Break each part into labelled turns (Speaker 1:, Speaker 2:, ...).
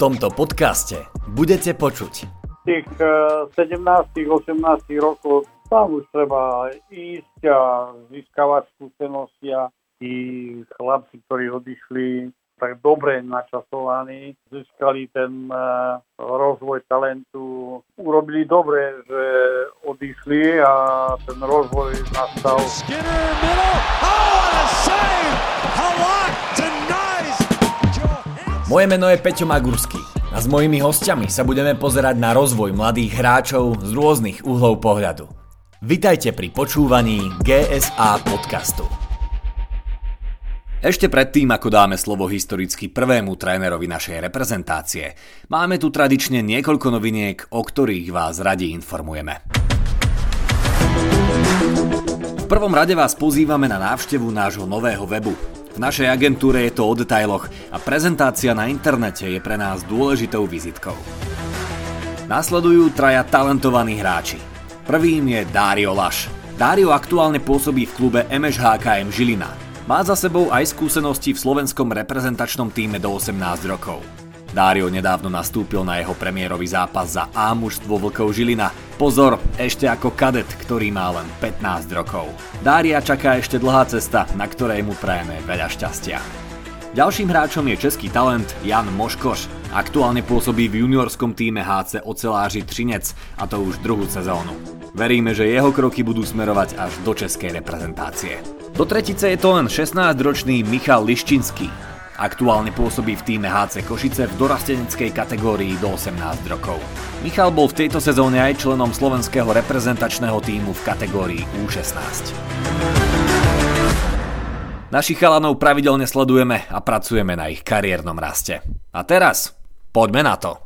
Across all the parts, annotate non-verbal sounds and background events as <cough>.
Speaker 1: tomto podcaste budete počuť
Speaker 2: tých 17-18 rokov tam už treba ísť a získavať skúsenosti a tí chlapci, ktorí odišli tak dobre načasovaní, získali ten uh, rozvoj talentu, urobili dobre, že odišli a ten rozvoj nastal. Skinner, middle. Oh, what a save!
Speaker 1: Halak denies Moje meno je Peťo Magurský a s mojimi hostiami sa budeme pozerať na rozvoj mladých hráčov z rôznych uhlov pohľadu. Vitajte pri počúvaní GSA podcastu. Ešte predtým, ako dáme slovo historicky prvému trénerovi našej reprezentácie, máme tu tradične niekoľko noviniek, o ktorých vás radi informujeme. Prvom rade vás pozývame na návštevu nášho nového webu. Našej agentúre je to o detailoch a prezentácia na internete je pre nás dôležitou vizitkou. Nasledujú traja talentovaní hráči. Prvým je Dario Laš. Dario aktuálne pôsobí v klube MŠHKM Žilina – má za sebou aj skúsenosti v slovenskom reprezentačnom týme do 18 rokov. Dário nedávno nastúpil na jeho premiérový zápas za A mužstvo Vlkov Žilina. Pozor, ešte ako kadet, ktorý má len 15 rokov. Dária čaká ešte dlhá cesta, na ktorej mu prajeme veľa šťastia. Ďalším hráčom je český talent Jan Moškoš. Aktuálne pôsobí v juniorskom týme HC Oceláři Třinec a to už druhú sezónu. Veríme, že jeho kroky budú smerovať až do českej reprezentácie. Do tretice je to len 16-ročný Michal Liščinský. Aktuálne pôsobí v týme HC Košice v dorasteneckej kategórii do 18 rokov. Michal bol v tejto sezóne aj členom slovenského reprezentačného týmu v kategórii U16. Našich chalanov pravidelne sledujeme a pracujeme na ich kariérnom raste. A teraz, poďme na to.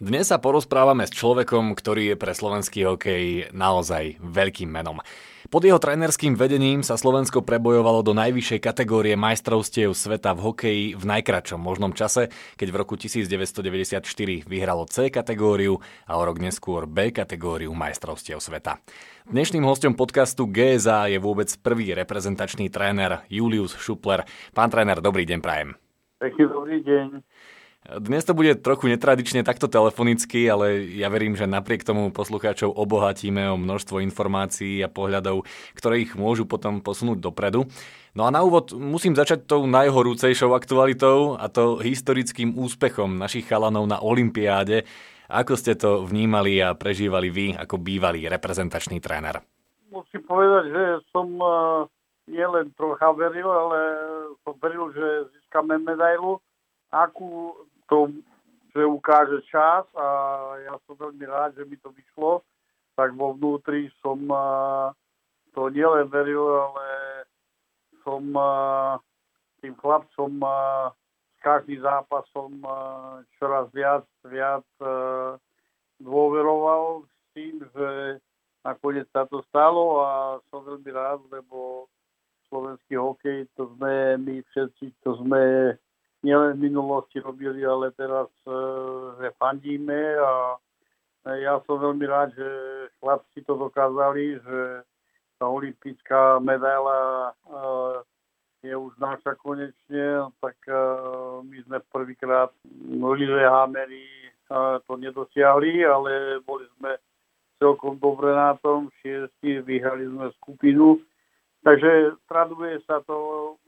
Speaker 1: Dnes sa porozprávame s človekom, ktorý je pre slovenský hokej naozaj veľkým menom. Pod jeho trénerským vedením sa Slovensko prebojovalo do najvyššej kategórie majstrovstiev sveta v hokeji v najkračom možnom čase, keď v roku 1994 vyhralo C kategóriu a o rok neskôr B kategóriu majstrovstiev sveta. Dnešným hostom podcastu GSA je vôbec prvý reprezentačný tréner Julius Šupler. Pán tréner, dobrý deň prajem.
Speaker 2: Pekný dobrý deň.
Speaker 1: Dnes to bude trochu netradične takto telefonicky, ale ja verím, že napriek tomu poslucháčov obohatíme o množstvo informácií a pohľadov, ktoré ich môžu potom posunúť dopredu. No a na úvod musím začať tou najhorúcejšou aktualitou a to historickým úspechom našich chalanov na Olympiáde. Ako ste to vnímali a prežívali vy ako bývalý reprezentačný tréner?
Speaker 2: Musím povedať, že som nielen trocha veril, ale som veril, že získame medailu akú to, že ukáže čas a ja som veľmi rád, že mi to vyšlo, tak vo vnútri som to nielen veril, ale som tým chlapcom každý zápas som čoraz viac, viac dôveroval s tým, že nakoniec sa to stalo a som veľmi rád, lebo slovenský hokej, to sme my všetci, to sme nielen v minulosti robili, ale teraz e, že fandíme a e, ja som veľmi rád, že chlapci to dokázali, že tá olimpická medaila e, je už naša konečne, tak my sme prvýkrát Lillehammery to nedosiahli, ale boli sme celkom dobre na tom, šiesti, vyhrali sme skupinu, takže traduje sa to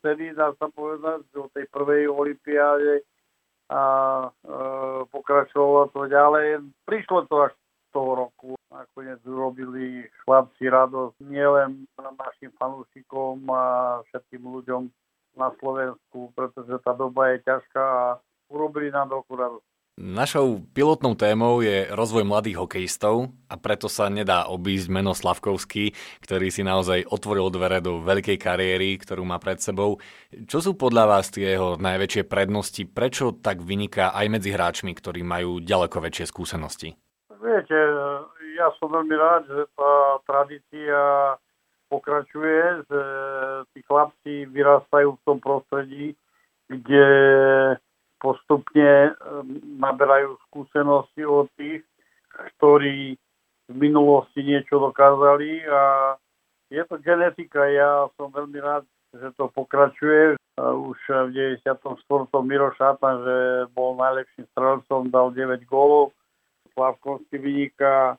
Speaker 2: vtedy, dá sa povedať, do tej prvej olimpiáde a e, pokračovalo to ďalej. Prišlo to až toho roku. Nakoniec urobili chlapci radosť nielen našim fanúšikom a všetkým ľuďom na Slovensku, pretože tá doba je ťažká a urobili nám veľkú radosť.
Speaker 1: Našou pilotnou témou je rozvoj mladých hokejistov a preto sa nedá obísť meno Slavkovský, ktorý si naozaj otvoril dvere do veľkej kariéry, ktorú má pred sebou. Čo sú podľa vás tie jeho najväčšie prednosti? Prečo tak vyniká aj medzi hráčmi, ktorí majú ďaleko väčšie skúsenosti?
Speaker 2: Viete, ja som veľmi rád, že tá tradícia pokračuje, že tí chlapci vyrastajú v tom prostredí, kde postupne ehm, naberajú skúsenosti od tých, ktorí v minulosti niečo dokázali a je to genetika. Ja som veľmi rád, že to pokračuje. už v 94. Miro Šatan, že bol najlepším strelcom, dal 9 gólov. Slavkovský vyniká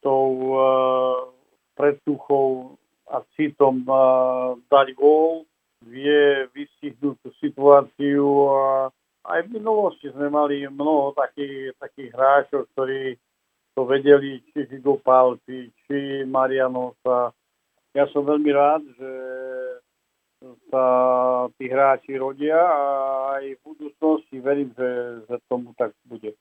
Speaker 2: tou uh, predtuchou a citom uh, dať gól. Vie vystihnúť tú situáciu a aj v minulosti sme mali mnoho takých, takých hráčov, ktorí to vedeli, či Žigo Palci, či Marianosa. Ja som veľmi rád, že sa tí hráči rodia a aj v budúcnosti verím, že, že tomu tak bude.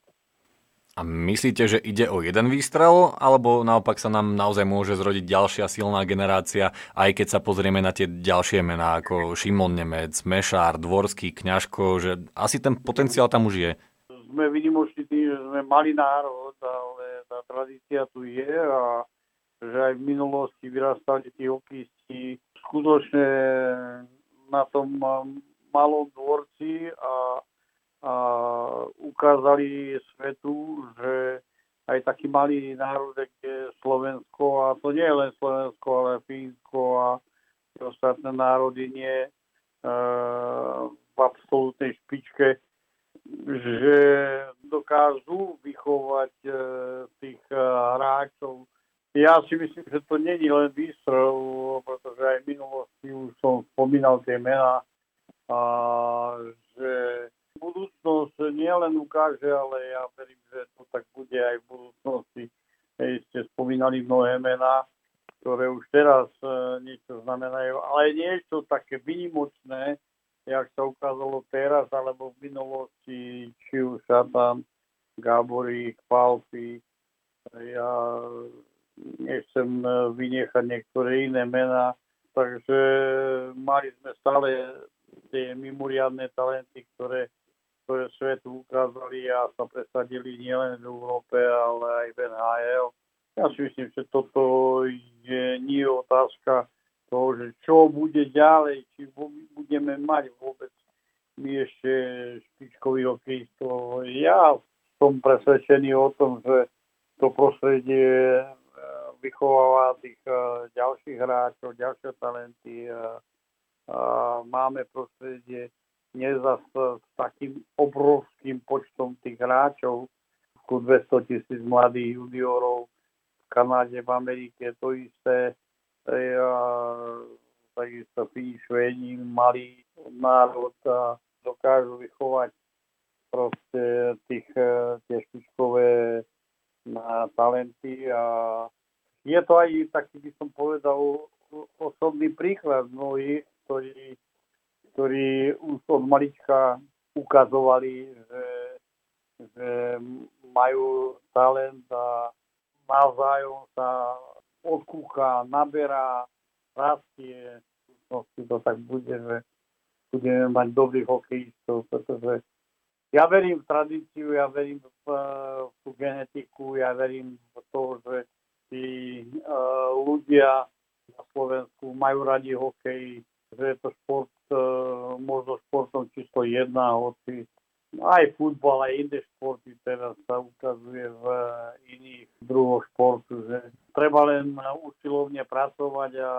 Speaker 1: A myslíte, že ide o jeden výstrel, alebo naopak sa nám naozaj môže zrodiť ďalšia silná generácia, aj keď sa pozrieme na tie ďalšie mená ako Šimon Nemec, Mešár, Dvorský, Kňažko, že asi ten potenciál tam už je?
Speaker 2: Sme vynimoční tým, že sme malý národ, ale tá tradícia tu je a že aj v minulosti vyrastali tí hokejisti skutočne na tom malom dvorci a a ukázali svetu, že aj taký malý národ, je Slovensko, a to nie je len Slovensko, ale Fínsko a ostatné národy nie e, v absolútnej špičke, že dokážu vychovať e, tých e, hráčov. Ja si myslím, že to není len výstrel, pretože aj v minulosti už som spomínal tie mená, a že budúcnosť nielen ukáže, ale ja verím, že to tak bude aj v budúcnosti. Hej, ste spomínali mnohé mená, ktoré už teraz e, niečo znamenajú, ale niečo také výnimočné, jak sa ukázalo teraz, alebo v minulosti, či už Šatan, Gáborík, Palfi. Ja nechcem e, vynechať niektoré iné mená, takže mali sme stále tie mimoriadné talenty, ktoré ktoré svetu ukázali a sa presadili nielen v Európe, ale aj v NHL. Ja si myslím, že toto je nie otázka toho, že čo bude ďalej, či budeme mať vôbec my ešte špičkový hokejistov. Ja som presvedčený o tom, že to prostredie e, vychováva tých e, ďalších hráčov, ďalšie talenty. Máme prostredie nie za, s takým obrovským počtom tých hráčov, 200 tisíc mladých juniorov v Kanáde, v Amerike, to isté. Takisto Fíni, Švédi, malý národ a dokážu vychovať proste tých, e, tie špičkové talenty a je to aj taký, by som povedal, osobný príklad mnohých, ktorí ktorí už od malička ukazovali, že, že majú talent a navzájom sa odkúcha, naberá, rastie. No, to tak bude, že budeme mať dobrých hokejistov, pretože ja verím v tradíciu, ja verím v, v tú genetiku, ja verím v to, že tí uh, ľudia na Slovensku majú radi hokej, že je to šport e, možno športom číslo jedna, hoci aj futbal, aj iné športy teraz sa ukazuje v iných druhoch športu, že treba len usilovne pracovať a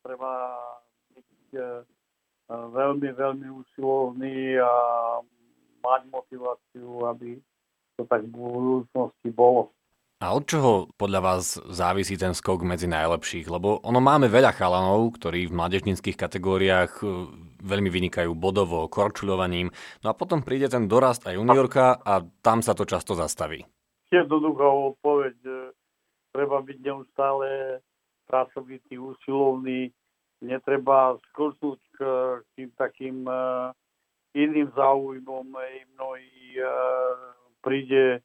Speaker 2: treba byť e, veľmi, veľmi usilovný a mať motiváciu, aby to tak v budúcnosti bolo.
Speaker 1: A od čoho podľa vás závisí ten skok medzi najlepších? Lebo ono máme veľa chalanov, ktorí v mládežnických kategóriách e, veľmi vynikajú bodovo, korčuľovaním, no a potom príde ten dorast a juniorka a tam sa to často zastaví.
Speaker 2: Jednoduchá odpoveď. Treba byť neustále pracovitý, úsilovný, netreba sklznúť k tým takým uh, iným záujmom. Mnohí príde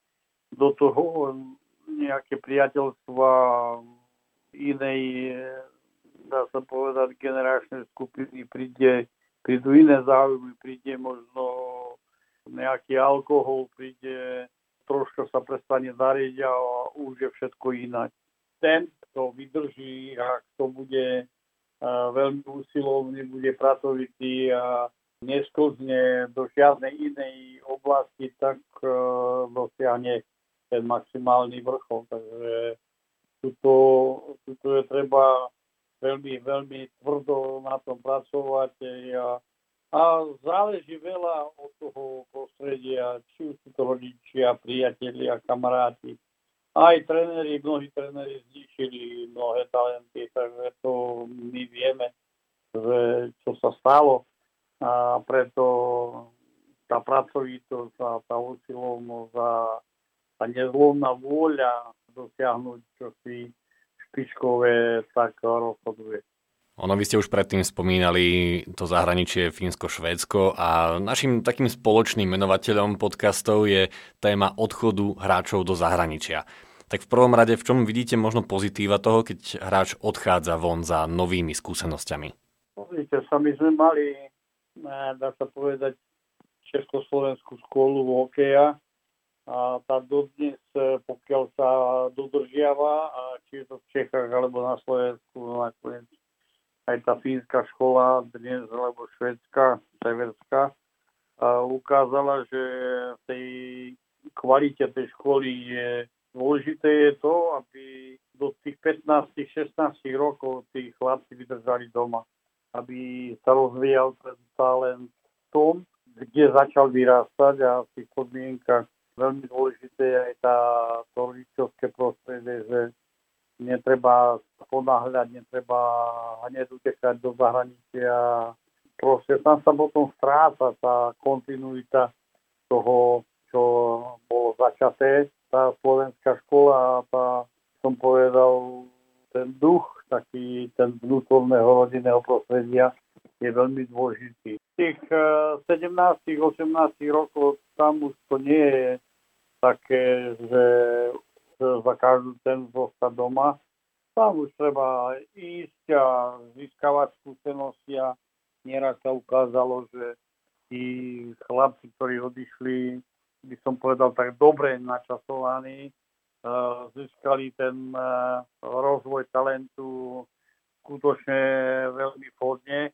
Speaker 2: do toho nejaké priateľstva inej, dá sa povedať, generačnej skupiny príde, prídu iné záujmy, príde možno nejaký alkohol, príde troška sa prestane dariť a už je všetko inak. Ten, kto vydrží a kto bude veľmi usilovný, bude pracovitý a nesklzne do žiadnej inej oblasti, tak dosiahne ten maximálny vrchol. Takže tuto, tuto je treba veľmi, veľmi tvrdo na tom pracovať a A záleží veľa od toho prostredia, či už sú to rodičia, priatelia, kamaráti. Aj tréneri, mnohí tréneri zničili mnohé talenty, takže to my vieme, že čo sa stalo. A preto tá pracovitosť a tá usilovnosť a tá nezlomná vôľa dosiahnuť čosi špičkové, tak rozhoduje.
Speaker 1: Ono, vy ste už predtým spomínali to zahraničie Fínsko-Švédsko a našim takým spoločným menovateľom podcastov je téma odchodu hráčov do zahraničia. Tak v prvom rade, v čom vidíte možno pozitíva toho, keď hráč odchádza von za novými skúsenosťami?
Speaker 2: Pozrite sa, my sme mali, eh, dá sa povedať, Československú školu hokeja a tá dodnes, eh, pokiaľ sa dodržiava, či je to v Čechách alebo na Slovensku, nakoniec aj tá fínska škola dnes, alebo švedská, severská, ukázala, že v tej kvalite tej školy je dôležité je to, aby do tých 15-16 rokov tí chlapci vydržali doma. Aby sa rozvíjal ten talent v tom, kde začal vyrastať a v tých podmienkach veľmi dôležité je aj tá, to rodičovské prostredie, že netreba ponáhľať, netreba hneď utekať do zahraničia. Proste tam sa potom stráca tá kontinuita toho, čo bolo začaté. Tá slovenská škola a tá, som povedal, ten duch, taký ten vnútorného rodinného prostredia je veľmi dôležitý. Tých 17-18 eh, rokov tam už to nie je také, že za každú cenu zostať doma. Tam už treba ísť a získavať skúsenosti a nieraz sa ukázalo, že tí chlapci, ktorí odišli, by som povedal tak dobre načasovaní, eh, získali ten eh, rozvoj talentu skutočne veľmi vhodne.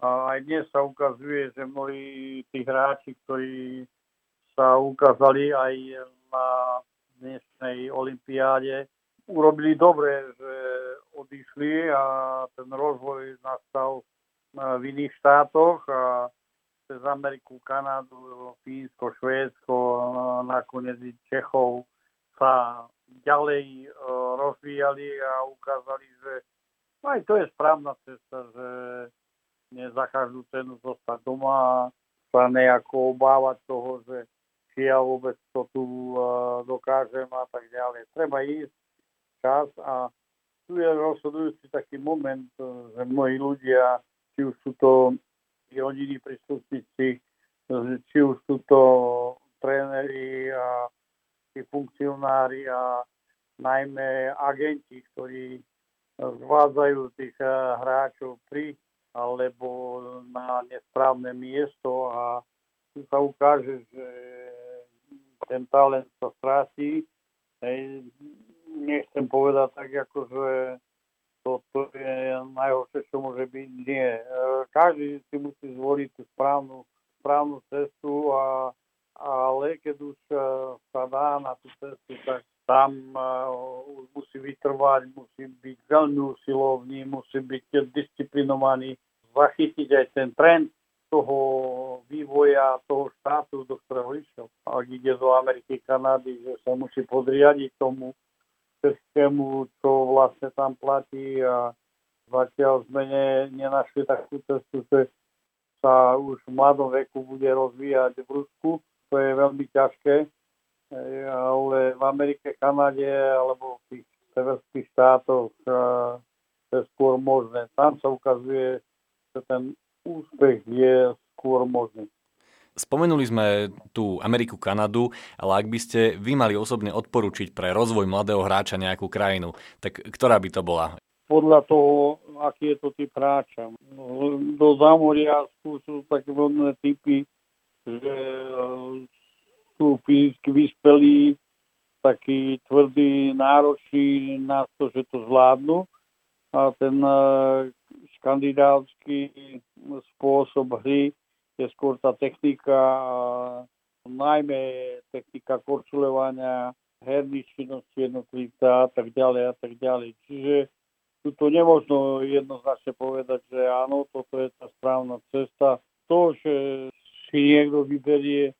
Speaker 2: A aj dnes sa ukazuje, že mnohí tí hráči, ktorí sa ukázali aj na dnešnej olimpiáde urobili dobre, že odišli a ten rozvoj nastal v iných štátoch a cez Ameriku, Kanadu, Fínsko, Švédsko, nakoniec i Čechov sa ďalej e, rozvíjali a ukázali, že aj to je správna cesta, že nie za každú cenu zostať doma a sa nejako obávať či ja vôbec to tu uh, dokážem a tak ďalej. Treba ísť čas a tu je rozhodujúci taký moment, e, že mnohí ľudia, či už sú to rodiny príslušníci, či už sú to tréneri a tí funkcionári a najmä agenti, ktorí zvádzajú tých e, hráčov pri alebo na nesprávne miesto a tu sa ukáže, že ten talent sa stráti. Hej, nechcem povedať tak, ako že to, to je najhoršie, čo môže byť. Nie. Každý si musí zvoliť tú správnu, správnu cestu, a, ale keď už e, sa dá na tú cestu, tak tam uh, už musí vytrvať, musí byť veľmi usilovný, musí byť disciplinovaný, zachytiť aj ten trend toho vývoja toho štátu, do ktorého išiel. Ak ide do Ameriky, Kanady, že sa musí podriadiť tomu českému, čo vlastne tam platí a zatiaľ sme ne, nenašli takú cestu, že sa už v mladom veku bude rozvíjať v Rusku. To je veľmi ťažké, ale v Amerike, Kanade alebo v tých severských štátoch to je skôr možné. Tam sa ukazuje, že ten úspech je skôr možný.
Speaker 1: Spomenuli sme tú Ameriku, Kanadu, ale ak by ste vy mali osobne odporučiť pre rozvoj mladého hráča nejakú krajinu, tak ktorá by to bola?
Speaker 2: Podľa toho, aký je to typ hráča. Do zámoria sú, také vodné typy, že e, sú fyzicky vyspelí, takí tvrdí, nároční na to, že to zvládnu. A ten škandidátsky spôsob hry je skôr tá technika, najmä technika korčulovania, herných činností jednotlivca a tak ďalej a tak ďalej. Čiže tu to nemôžno jednoznačne povedať, že áno, toto je tá správna cesta. to, že si niekto vyberie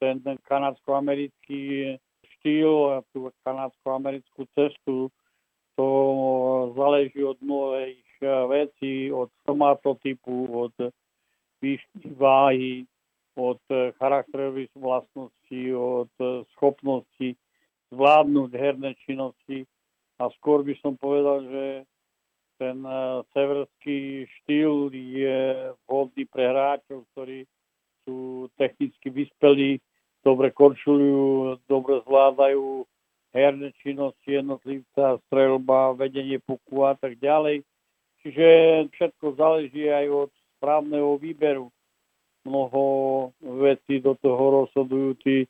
Speaker 2: ten, ten kanadsko-americký štýl a tú kanadsko-americkú cestu, to záleží od mnohých vecí, od somatotypu, od výšky váhy, od charakterových vlastností, od schopnosti zvládnuť herné činnosti. A skôr by som povedal, že ten severský štýl je vhodný pre hráčov, ktorí sú technicky vyspelí, dobre korčujú, dobre zvládajú herné činnosti jednotlivca, strelba, vedenie puku a tak ďalej. Čiže všetko záleží aj od správneho výberu. Mnoho vecí do toho rozhodujú tí,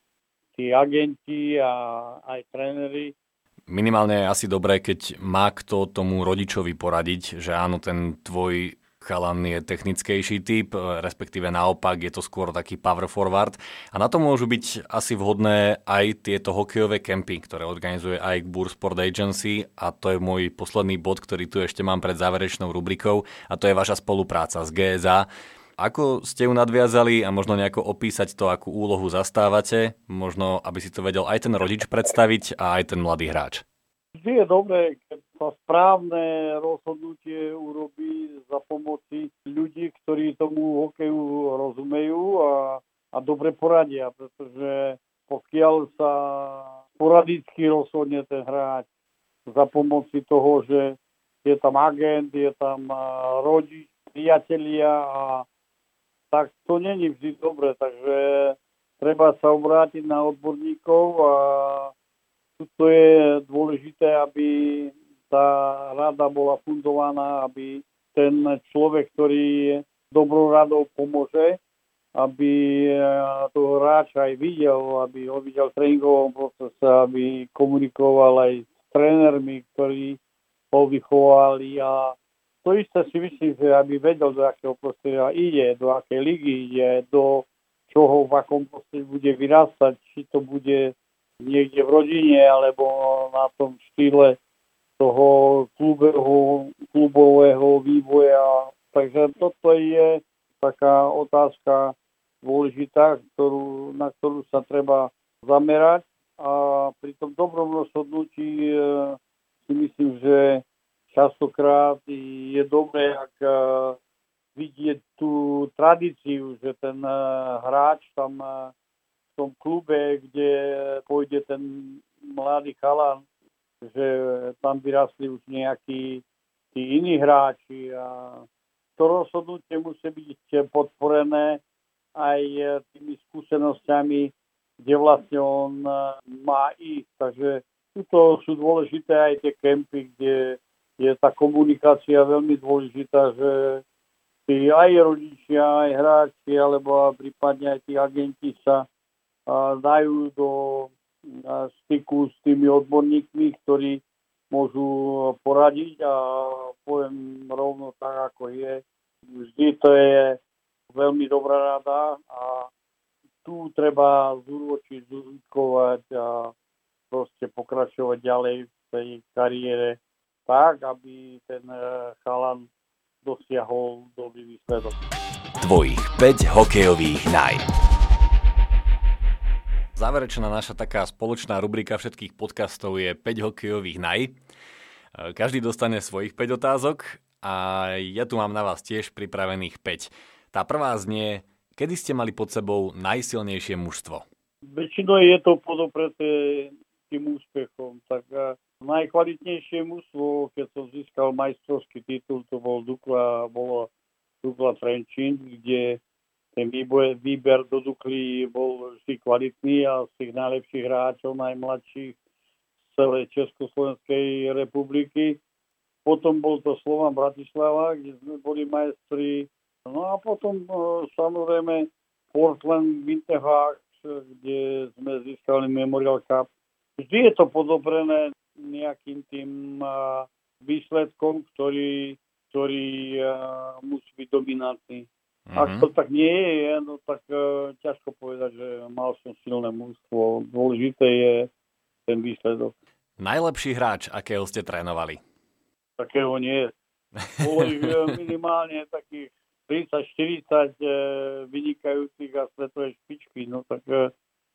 Speaker 2: tí agenti a aj tréneri.
Speaker 1: Minimálne je asi dobré, keď má kto tomu rodičovi poradiť, že áno, ten tvoj chalan je technickejší typ, respektíve naopak je to skôr taký power forward. A na to môžu byť asi vhodné aj tieto hokejové kempy, ktoré organizuje aj Bur Sport Agency a to je môj posledný bod, ktorý tu ešte mám pred záverečnou rubrikou a to je vaša spolupráca s GSA. Ako ste ju nadviazali a možno nejako opísať to, akú úlohu zastávate, možno aby si to vedel aj ten rodič predstaviť a aj ten mladý hráč.
Speaker 2: Vždy je dobré, sa správne rozhodnutie urobí za pomoci ľudí, ktorí tomu hokeju rozumejú a, a dobre poradia, pretože pokiaľ sa poradicky rozhodne ten hráč za pomoci toho, že je tam agent, je tam rodič, priatelia a tak to není vždy dobre, takže treba sa obrátiť na odborníkov a tu je dôležité, aby tá rada bola fundovaná, aby ten človek, ktorý dobrou radou pomôže, aby eh, toho hráča aj videl, aby ho videl v tréningovom procese, aby komunikoval aj s trénermi, ktorí ho vychovali. A to isté si myslím, že aby vedel, do akého prostredia ide, do akej ligy ide, do čoho v akom prostredí bude vyrastať, či to bude niekde v rodine alebo na tom štýle toho klubového, klubového vývoja. Takže toto je taká otázka dôležitá, ktorú, na ktorú sa treba zamerať a pri tom dobrom rozhodnutí e, si myslím, že častokrát je dobré, ak e, vidieť tú tradíciu, že ten e, hráč tam tom klube, kde pôjde ten mladý chalan, že tam vyrastli už nejakí tí iní hráči a to rozhodnutie musí byť podporené aj tými skúsenosťami, kde vlastne on má ísť. Takže tuto sú dôležité aj tie kempy, kde je tá komunikácia veľmi dôležitá, že tí aj rodičia, aj hráči, alebo prípadne aj tí agenti sa dajú do styku s tými odborníkmi, ktorí môžu poradiť a poviem rovno tak, ako je. Vždy to je veľmi dobrá rada a tu treba zúročiť, zúžitkovať a proste pokračovať ďalej v tej kariére tak, aby ten e, chalan dosiahol dobrý výsledok.
Speaker 1: Tvojich 5 hokejových naj. Záverečná naša taká spoločná rubrika všetkých podcastov je 5 hokejových naj. E, každý dostane svojich 5 otázok a ja tu mám na vás tiež pripravených 5. Tá prvá znie, kedy ste mali pod sebou najsilnejšie mužstvo?
Speaker 2: Väčšinou je to podopreté tým úspechom. Tak najkvalitnejšie mužstvo, keď som získal majstrovský titul, to bol Dukla, bolo Dukla Trenčín, kde ten výbor, výber do Dukly bol vždy kvalitný a z tých najlepších hráčov, najmladších z celej Československej republiky. Potom bol to Slovan Bratislava, kde sme boli majstri. No a potom e, samozrejme Portland Winterhawks, kde sme získali Memorial Cup. Vždy je to podobrené nejakým tým e, výsledkom, ktorý, ktorý e, musí byť dominantný. Mm-hmm. Ak to tak nie je, no tak uh, ťažko povedať, že mal som silné mústvo. Dôležité je ten výsledok.
Speaker 1: Najlepší hráč, akého ste trénovali?
Speaker 2: Takého nie. Bolo ich e, <laughs> minimálne takých 30-40 vynikajúcich a svetové špičky. No tak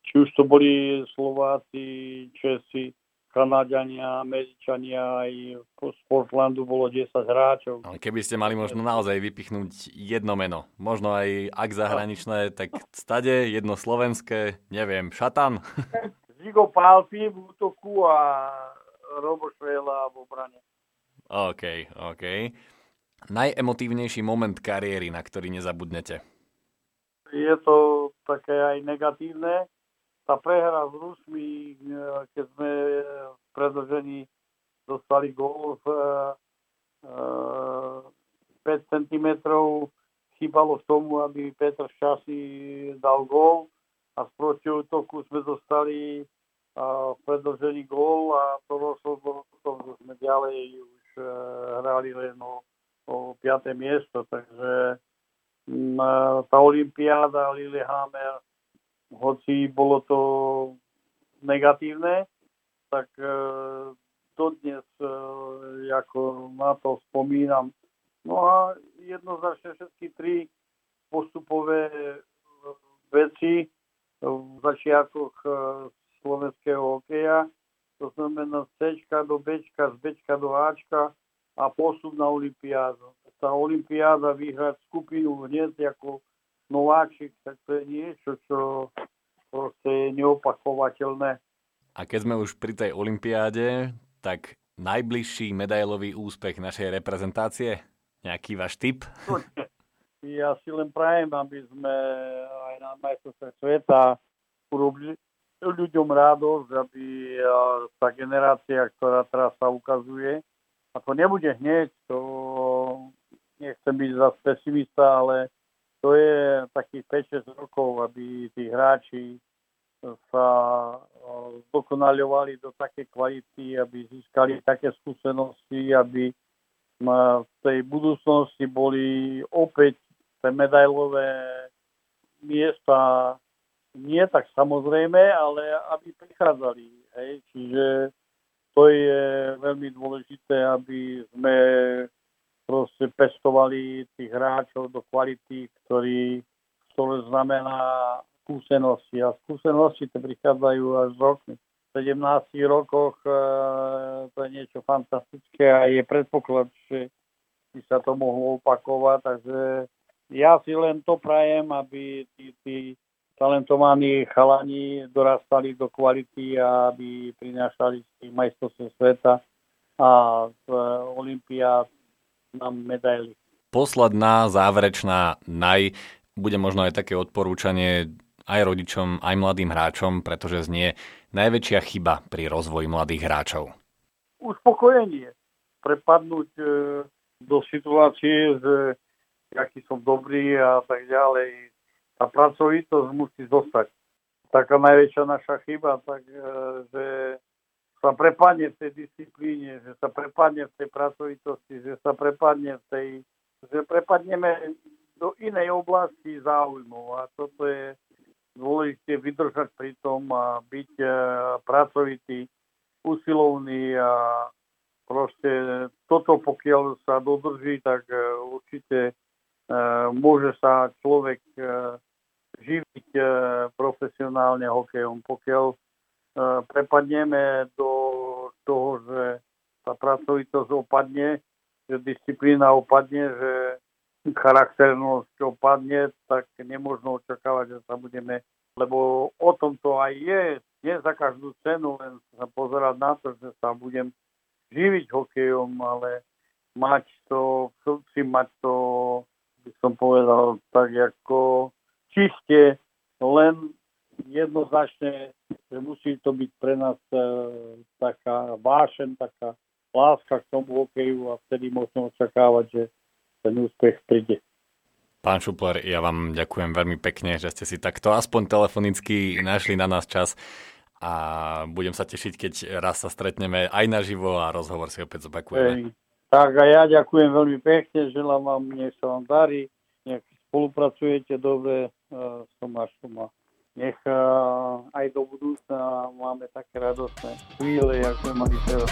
Speaker 2: či už to boli Slováci, Česi, Kanadiania, Američania, aj z Portlandu bolo 10 hráčov.
Speaker 1: Ale keby ste mali možno naozaj vypichnúť jedno meno, možno aj ak zahraničné, tak stade, jedno slovenské, neviem, Šatan? <laughs>
Speaker 2: Zigo Palfi v útoku a Robo Švela v obrane.
Speaker 1: OK, OK. Najemotívnejší moment kariéry, na ktorý nezabudnete?
Speaker 2: Je to také aj negatívne, tá prehra s Rusmi, e, keď sme v predlžení dostali gól v 5 cm, chýbalo tomu, aby Petr Šasi dal gól a z protiútoku sme dostali v predlžení gól a to rozhodlo tom, že sme ďalej už e, hrali len o, o 5. miesto, takže tá Olympiáda Lillehammer hoci bolo to negatívne, tak e, dodnes e, ako na to spomínam. No a jednoznačne všetky tri postupové veci v začiatkoch e, slovenského hokeja, to znamená z C do B, z B do A a postup na Olympiádu. Tá Olympiáda vyhrať skupinu hneď ako nováčik, tak to je niečo, čo proste je neopakovateľné.
Speaker 1: A keď sme už pri tej olympiáde, tak najbližší medailový úspech našej reprezentácie? Nejaký váš tip?
Speaker 2: Ja si len prajem, aby sme aj na majstrovstve sveta urobili ľuďom radosť, aby tá generácia, ktorá teraz sa ukazuje, a to nebude hneď, to nechcem byť za pesimista, ale to je takých 5-6 rokov, aby tí hráči sa dokonaľovali do také kvality, aby získali také skúsenosti, aby v tej budúcnosti boli opäť tie medailové miesta nie tak samozrejme, ale aby prichádzali. Hej. Čiže to je veľmi dôležité, aby sme proste pestovali tých hráčov do kvality, ktorý, ktoré znamená skúsenosti. A skúsenosti to prichádzajú až z rokmi. V 17 rokoch e, to je niečo fantastické a je predpoklad, že by sa to mohlo opakovať. Takže ja si len to prajem, aby tí, tí talentovaní chalani dorastali do kvality a aby prinášali z sveta a z Olympiád nám medaily.
Speaker 1: Posledná, záverečná, naj, bude možno aj také odporúčanie aj rodičom, aj mladým hráčom, pretože znie najväčšia chyba pri rozvoji mladých hráčov.
Speaker 2: Uspokojenie. Prepadnúť e, do situácie, že aký som dobrý a tak ďalej. Tá pracovitosť musí zostať. Taká najväčšia naša chyba, tak, e, že sa prepadne v tej disciplíne, že sa prepadne v tej pracovitosti, že sa prepadne v tej, že prepadneme do inej oblasti záujmov a toto je dôležité vydržať pri tom a byť e, pracovitý, usilovný a proste toto pokiaľ sa dodrží, tak e, určite e, môže sa človek živiť profesionálne hokejom. Pokiaľ prepadneme do toho, že tá pracovitosť opadne, že disciplína opadne, že charakternosť opadne, tak nemôžno očakávať, že sa budeme, lebo o tom to aj je, nie za každú cenu, len sa pozerať na to, že sa budem živiť hokejom, ale mať to, si mať to, by som povedal, tak ako čiste, len jednoznačne, že musí to byť pre nás e, taká vášen, taká láska k tomu hokeju a vtedy možno očakávať, že ten úspech príde.
Speaker 1: Pán Šupler, ja vám ďakujem veľmi pekne, že ste si takto aspoň telefonicky našli na nás čas a budem sa tešiť, keď raz sa stretneme aj naživo a rozhovor si opäť zopakujeme. Ej,
Speaker 2: tak a ja ďakujem veľmi pekne, želám vám, nech sa vám darí, nech spolupracujete dobre uh, s Tomášom a nech aj do budúcna máme také radostné chvíle, ako sme mali teraz.